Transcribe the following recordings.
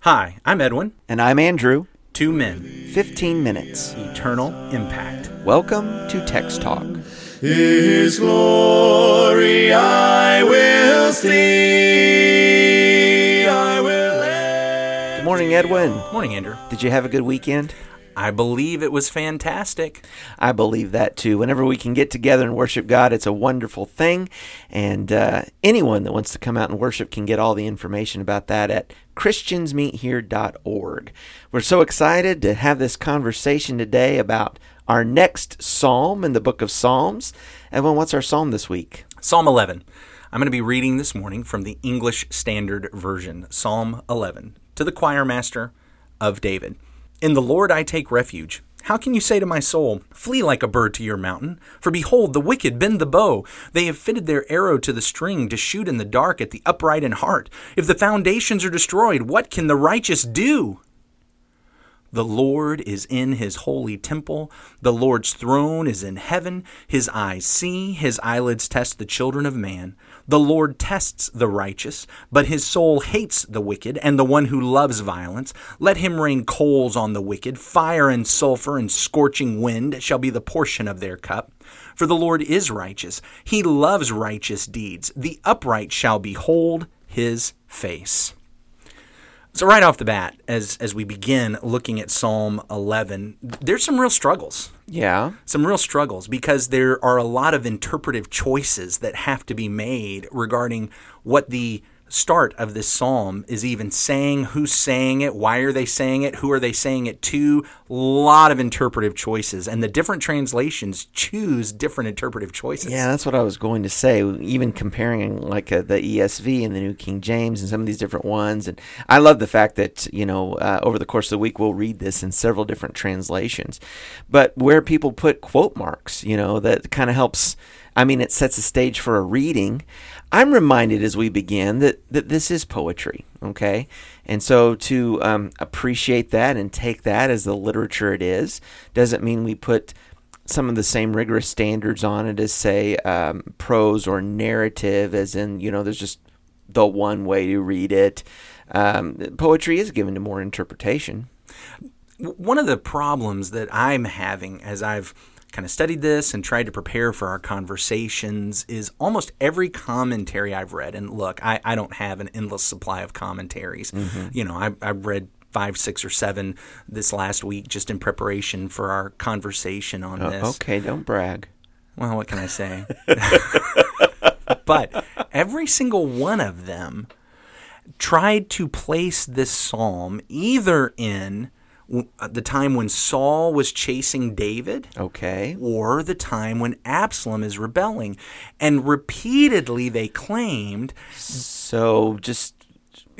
Hi, I'm Edwin. And I'm Andrew. Two men, 15 minutes. eternal impact. Welcome to Text Talk. His glory I will see. I will. Good morning, Edwin. Morning, Andrew. Did you have a good weekend? I believe it was fantastic. I believe that too. Whenever we can get together and worship God, it's a wonderful thing. And uh, anyone that wants to come out and worship can get all the information about that at ChristiansMeetHere.org. We're so excited to have this conversation today about our next psalm in the book of Psalms. Edwin, what's our psalm this week? Psalm 11. I'm going to be reading this morning from the English Standard Version, Psalm 11, to the choir master of David. In the Lord I take refuge. How can you say to my soul, Flee like a bird to your mountain? For behold, the wicked bend the bow. They have fitted their arrow to the string to shoot in the dark at the upright in heart. If the foundations are destroyed, what can the righteous do? The Lord is in his holy temple. The Lord's throne is in heaven. His eyes see, his eyelids test the children of man. The Lord tests the righteous, but his soul hates the wicked and the one who loves violence. Let him rain coals on the wicked. Fire and sulfur and scorching wind shall be the portion of their cup. For the Lord is righteous. He loves righteous deeds. The upright shall behold his face. So right off the bat, as as we begin looking at Psalm 11, there's some real struggles. Yeah. Some real struggles because there are a lot of interpretive choices that have to be made regarding what the start of this psalm is even saying, who's saying it, why are they saying it, who are they saying it to. A lot of interpretive choices, and the different translations choose different interpretive choices. Yeah, that's what I was going to say. Even comparing like uh, the ESV and the New King James and some of these different ones, and I love the fact that you know uh, over the course of the week we'll read this in several different translations. But where people put quote marks, you know, that kind of helps. I mean, it sets a stage for a reading. I'm reminded as we begin that, that this is poetry, okay? And so to um, appreciate that and take that as the literature it is doesn't mean we put some of the same rigorous standards on it as, say, um, prose or narrative, as in, you know, there's just the one way to read it. Um, poetry is given to more interpretation. One of the problems that I'm having as I've kind of studied this and tried to prepare for our conversations is almost every commentary I've read. And look, I, I don't have an endless supply of commentaries. Mm-hmm. You know, I, I read five, six, or seven this last week just in preparation for our conversation on Oh, this. okay, don't brag. Well, what can I say? but every single one of them tried to place this psalm either in the time when Saul was chasing David Okay. or the time when Absalom is rebelling. And repeatedly they claimed, So just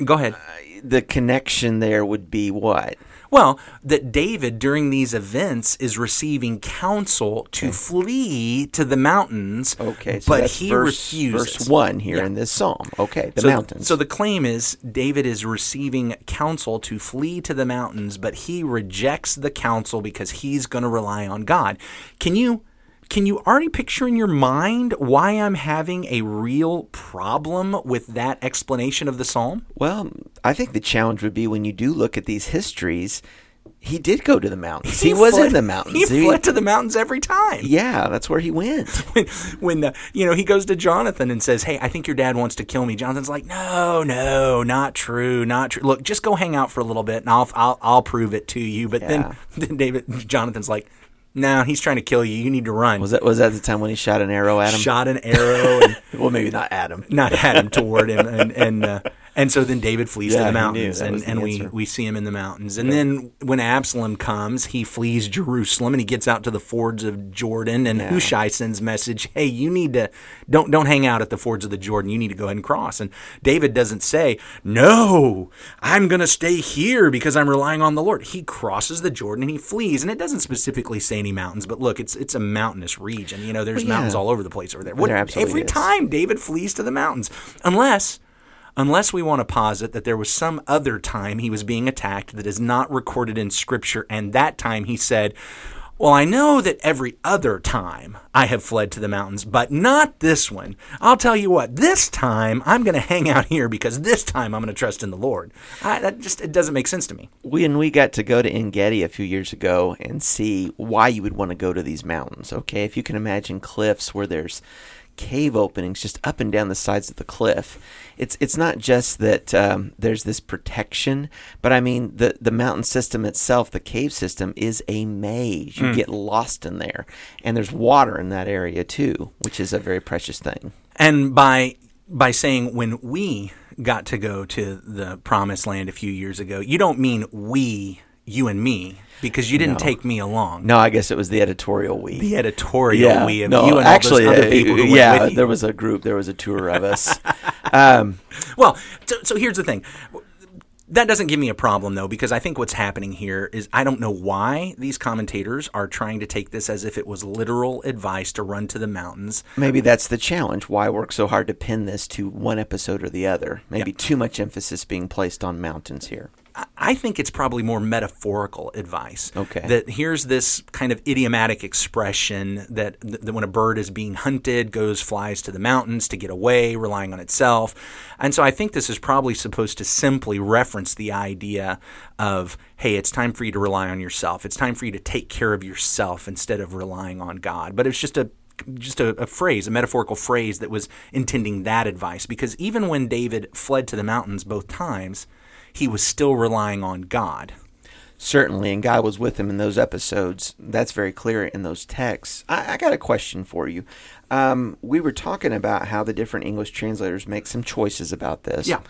go ahead. the connection there would be what? Well, that David during these events is receiving counsel to flee to the mountains. Okay, so but that's he verse, refuses. Verse one here Yeah. in this psalm. Okay, the so, mountains. So the claim is David is receiving counsel to flee to the mountains, but he rejects the counsel because he's going to rely on God. Can you can you already picture in your mind why I'm having a real problem with that explanation of the psalm? well, I think the challenge would be when you do look at these histories. He did go to the mountains. He, was fled- in the mountains. He fled to the mountains every time. yeah, that's where he went. when, when uh, you know he goes to Jonathan and says, "Hey, I think your dad wants to kill me." Jonathan's like, "No, no, not true, not true. Look, just go hang out for a little bit, and I'll I'll, I'll prove it to you." But Yeah. then, then David, Jonathan's like, "No, he's trying to kill you. You need to run." Was that was that the time when he shot an arrow at him? Shot an arrow and well, maybe not at him. not at him toward him, and and uh, and so then David flees to the mountains, and, the and we we see him in the mountains, and then when Absalom comes, he flees Jerusalem, and he gets out to the fords of Jordan, and Hushai sends message, hey, you need to don't don't hang out at the fords of the Jordan, you need to go ahead and cross, and David doesn't say no, I'm gonna stay here because I'm relying on the Lord. He crosses the Jordan and he flees, and it doesn't specifically say any mountains, but look, it's it's a mountainous region, you know, there's Well, yeah. mountains all over the place over there. What, There every is. time David flees to the mountains, unless unless we want to posit that there was some other time he was being attacked that is not recorded in scripture and that time he said Well, I know that every other time I have fled to the mountains, but not this one. I'll tell you what, this time I'm going to hang out here because this time I'm going to trust in the Lord. I, that just it doesn't make sense to me. When we got to go to Engedi a few years ago and see why you would want to go to these mountains, okay? If you can imagine cliffs where there's cave openings just up and down the sides of the cliff. It's it's not just that um, there's this protection, but I mean the the mountain system itself, the cave system, is a maze. You get lost in there, and there's water in that area too, which is a very precious thing. And by by saying when we got to go to the promised land a few years ago, you don't mean we, you and me, because you didn't No. take me along. No, I guess it was the editorial we. The editorial yeah. we of no, you and actually, all those other uh, people who yeah, went with you. there was a group, there was a tour of us. um, Well, so, so here's the thing. That doesn't give me a problem though, because I think what's happening here is I don't know why these commentators are trying to take this as if it was literal advice to run to the mountains. maybe that's the challenge. Why work so hard to pin this to one episode or the other? Maybe too much emphasis being placed on mountains here. I- think it's probably more metaphorical advice. Okay. That here's this kind of idiomatic expression that, that when a bird is being hunted, goes, flies to the mountains to get away, relying on itself. And so I think this is probably supposed to simply reference the idea of, hey, it's time for you to rely on yourself. It's time for you to take care of yourself instead of relying on God. But it's just a just a, a phrase, a metaphorical phrase that was intending that advice. Because even when David fled to the mountains both times, he was still relying on God. Certainly, and God was with him in those episodes. That's very clear in those texts. I, I got a question for you. Um, we were talking about how the different English translators make some choices about this. Yeah.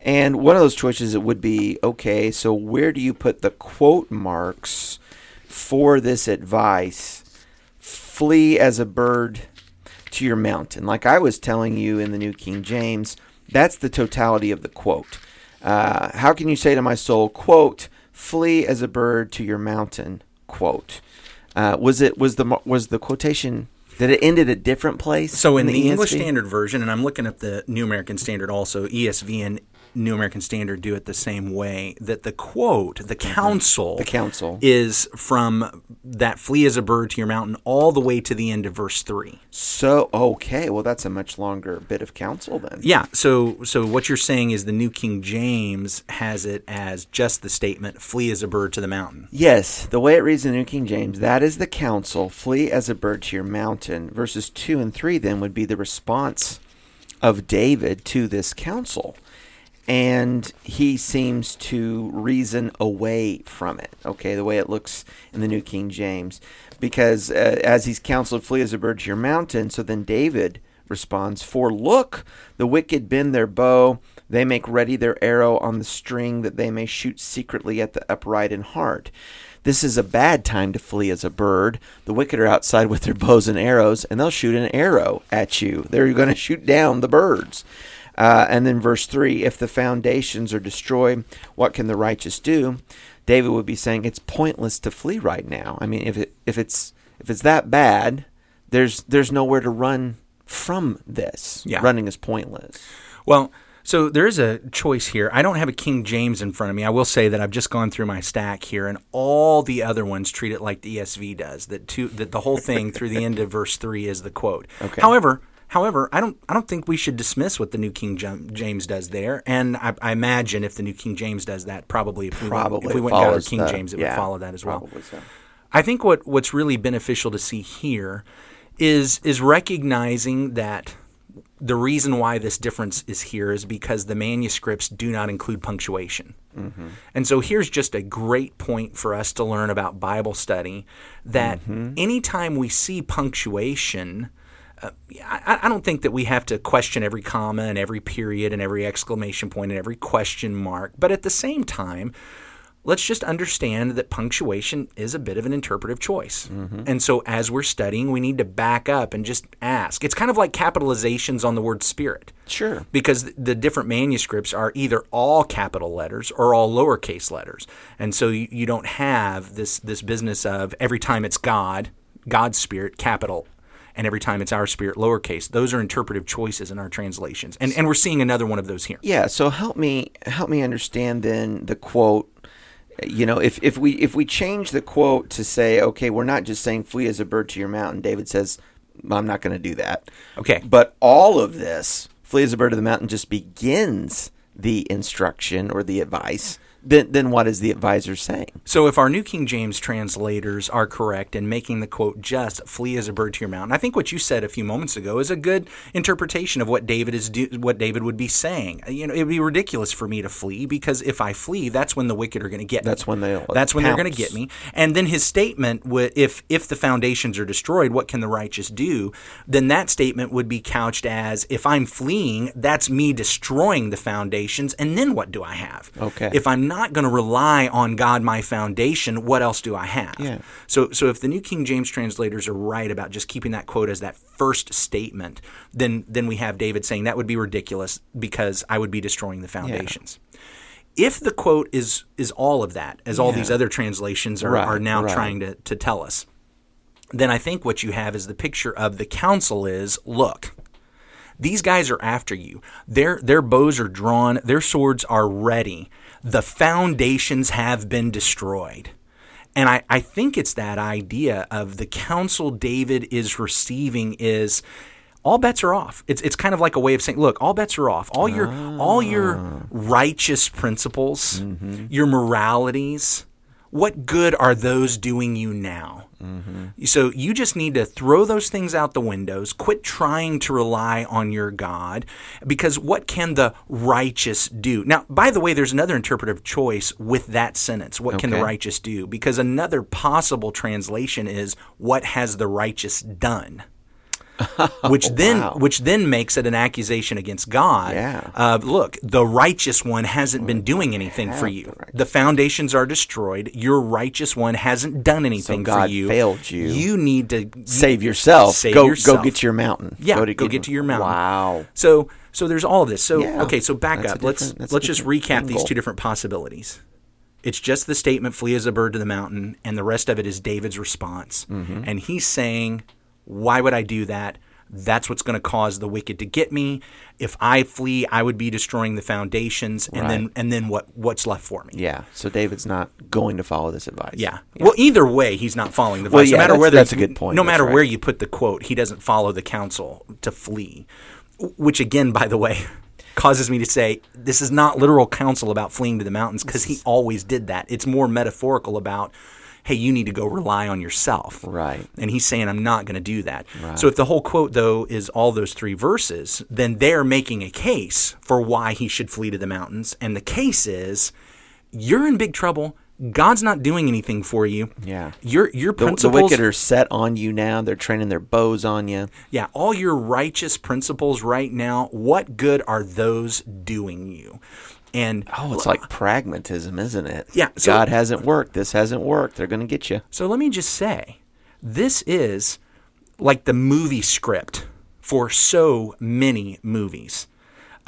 And one of those choices it would be okay, so where do you put the quote marks for this advice? Flee as a bird to your mountain. Like I was telling you in the New King James, that's the totality of the quote. Uh, how can you say to my soul, quote, flee as a bird to your mountain, quote? Uh, was it was the was the quotation that it ended at a different place? So in, the, English ESV? Standard Version, and I'm looking at the New American Standard also, ESV and New American Standard do it the same way. That the quote, the mm-hmm. counsel, The counsel. is from that flee as a bird to your mountain all the way to the end of verse three. So okay, well that's a much longer bit of counsel then. Yeah. So so what you're saying is the New King James has it as just the statement, "Flee as a bird to the mountain." Yes, the way it reads in the New King James, that is the counsel, flee as a bird to your mountain. Verses 2 and 3 then would be the response of David to this counsel. And he seems to reason away from it, okay, the way it looks in the New King James. Because uh, as he's counseled, flee as a bird to your mountain, so then David responds, For look, the wicked bend their bow, they make ready their arrow on the string that they may shoot secretly at the upright in heart. This is a bad time to flee as a bird. The wicked are outside with their bows and arrows, and they'll shoot an arrow at you. They're going to shoot down the birds. Uh, and then verse 3 if the foundations are destroyed, what can the righteous do? David would be saying it's pointless to flee right now. I mean, if it if it's if it's that bad, there's there's nowhere to run from this. Yeah. Running is pointless. Well, so there is a choice here. I don't have a King James in front of me. I will say that I've just gone through my stack here, and all the other ones treat it like the ESV does. That two, that the whole thing through the end of verse three is the quote. Okay. However, however, I don't, I don't think we should dismiss what the New King James does there. And I, I imagine if the New King James does that, probably if we went, if we went down to King the- James, it yeah, would follow that as well. so. I think what what's really beneficial to see here is is recognizing that the reason why this difference is here is because the manuscripts do not include punctuation. And so here's just a great point for us to learn about Bible study that anytime we see punctuation, uh, I, I don't think that we have to question every comma and every period and every exclamation point and every question mark. But at the same time, let's just understand that punctuation is a bit of an interpretive choice. And so as we're studying, we need to back up and just ask. It's kind of like capitalizations on the word spirit. Sure. Because the different manuscripts are either all capital letters or all lowercase letters. And so you, you don't have this this business of every time it's God, God's spirit, capital, and every time it's our spirit, lowercase. Those are interpretive choices in our translations. And and we're seeing another one of those here. Yeah, so help me help me understand then the quote you know, if, if we if we change the quote to say, okay, we're not just saying flee as a bird to your mountain. David says, I'm not going to do that. Okay. But all of this, flee as a bird to the mountain, just begins the instruction or the advice. Then, then what is the advisor saying? So, if our New King James translators are correct in making the quote just "flee as a bird to your mountain," I think what you said a few moments ago is a good interpretation of what David is do- what David would be saying. You know, it'd be ridiculous for me to flee because if I flee, that's when the wicked are going to get me. That's when they'll that's when they're going to get me. And then his statement would, if if the foundations are destroyed, what can the righteous do? Then that statement would be couched as, if I'm fleeing, that's me destroying the foundations, and then what do I have? Okay. If I'm not going to rely on God, my foundation, what else do I have? Yeah. So, so if the New King James translators are right about just keeping that quote as that first statement, then then we have David saying that would be ridiculous because I would be destroying the foundations. If the quote is is all of that, as all these other translations are, Right, are now right. trying to, to tell us, then I think what you have is the picture of the council is look, these guys are after you. Their their bows are drawn, their swords are ready. The foundations have been destroyed. And I, I think it's that idea of the counsel David is receiving is all bets are off. It's it's kind of like a way of saying, look, all bets are off. All your all your ah. righteous principles, mm-hmm. your moralities, what good are those doing you now? Mm-hmm. So you just need to throw those things out the windows, quit trying to rely on your God, because what can the righteous do? Now, by the way, there's another interpretive choice with that sentence. What can the righteous do? Because another possible translation is what has the righteous done? which then wow. which then makes it an accusation against God. Yeah. Of look, the righteous one hasn't been doing anything for you. the The foundations are destroyed. Your righteous one hasn't done anything God for you. failed you. You need to Save yourself. Save go yourself. go get to your mountain. Yeah, go, get, to your mountain. Wow. So so there's all of this. So Yeah. okay, so back That's up. Let's different- that's a let's just recap these two different possibilities. It's just the statement "flee as a bird to the mountain," and the rest of it is David's response, Mm-hmm. and he's saying, "Why would I do that?" That's what's going to cause the wicked to get me. If I flee, I would be destroying the foundations, and then and then what? What's left for me? Yeah. So David's not going to follow this advice. Yeah. Well, either way, he's not following the advice. Well, no matter that's- whether that's a good point. No That's matter right. where you put the quote, he doesn't follow the counsel to flee. Which again, by the way, causes me to say this is not literal counsel about fleeing to the mountains because he always did that. It's more metaphorical about. Hey, you need to go rely on yourself. Right. And he's saying, I'm not going to do that. So, if the whole quote, though, is all those three verses, then they're making a case for why he should flee to the mountains. And the case is you're in big trouble. God's not doing anything for you. Yeah. Your your The, the wicked are set on you now. They're training their bows on you. Yeah, all your righteous principles right now, what good are those doing you? And Oh, it's like pragmatism, isn't it? Yeah, so- God hasn't worked. This hasn't worked. They're going to get you. So let me just say, this is like the movie script for so many movies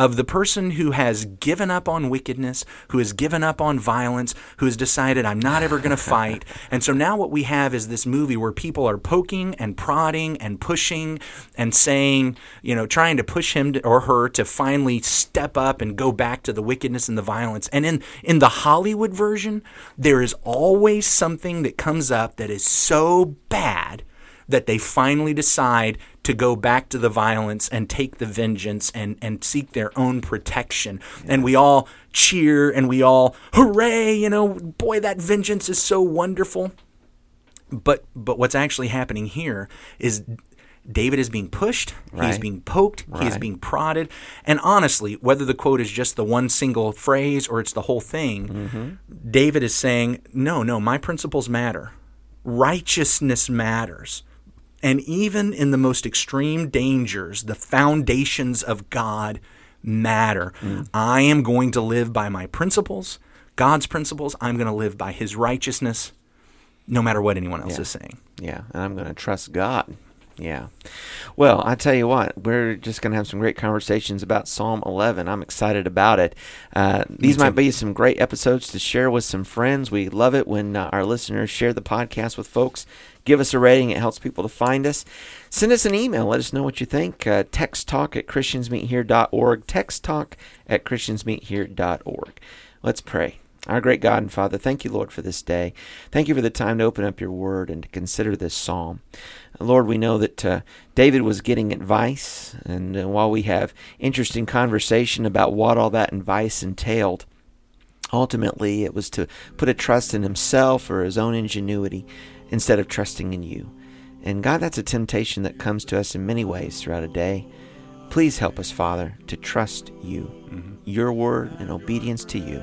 of the person who has given up on wickedness, who has given up on violence, who has decided, I'm not ever going to fight. and so now what we have is this movie where people are poking and prodding and pushing and saying, you know, trying to push him to, or her to finally step up and go back to the wickedness and the violence. And in, in the Hollywood version, there is always something that comes up that is so bad that they finally decide to go back to the violence and take the vengeance and, and seek their own protection. And we all cheer and we all, hooray, you know, boy, that vengeance is so wonderful. But but what's actually happening here is David is being pushed, he's Right. being poked, he is being prodded. And honestly, whether the quote is just the one single phrase or it's the whole thing, Mm-hmm. David is saying, no, no, my principles matter. Righteousness matters. And even in the most extreme dangers, the foundations of God matter. Mm. I am going to live by my principles, God's principles. I'm going to live by his righteousness, no matter what anyone else Yeah. is saying. Yeah, and I'm going to trust God. Yeah. Well, I tell you what, we're just going to have some great conversations about Psalm 11. I'm excited about it. Uh, these might be some great episodes to share with some friends. We love it when uh, our listeners share the podcast with folks. Give us a rating, it helps people to find us. Send us an email, let us know what you think. Uh, text talk at christiansmeethere.org. Text talk at christiansmeethere.org. Let's pray. Our great God and Father, thank you, Lord, for this day. Thank you for the time to open up your word and to consider this psalm. Lord, we know that uh, David was getting advice, and uh, while we have interesting conversation about what all that advice entailed, ultimately it was to put a trust in himself or his own ingenuity instead of trusting in you. And God, that's a temptation that comes to us in many ways throughout a day. Please help us, Father, to trust you, mm-hmm. your word, and obedience to you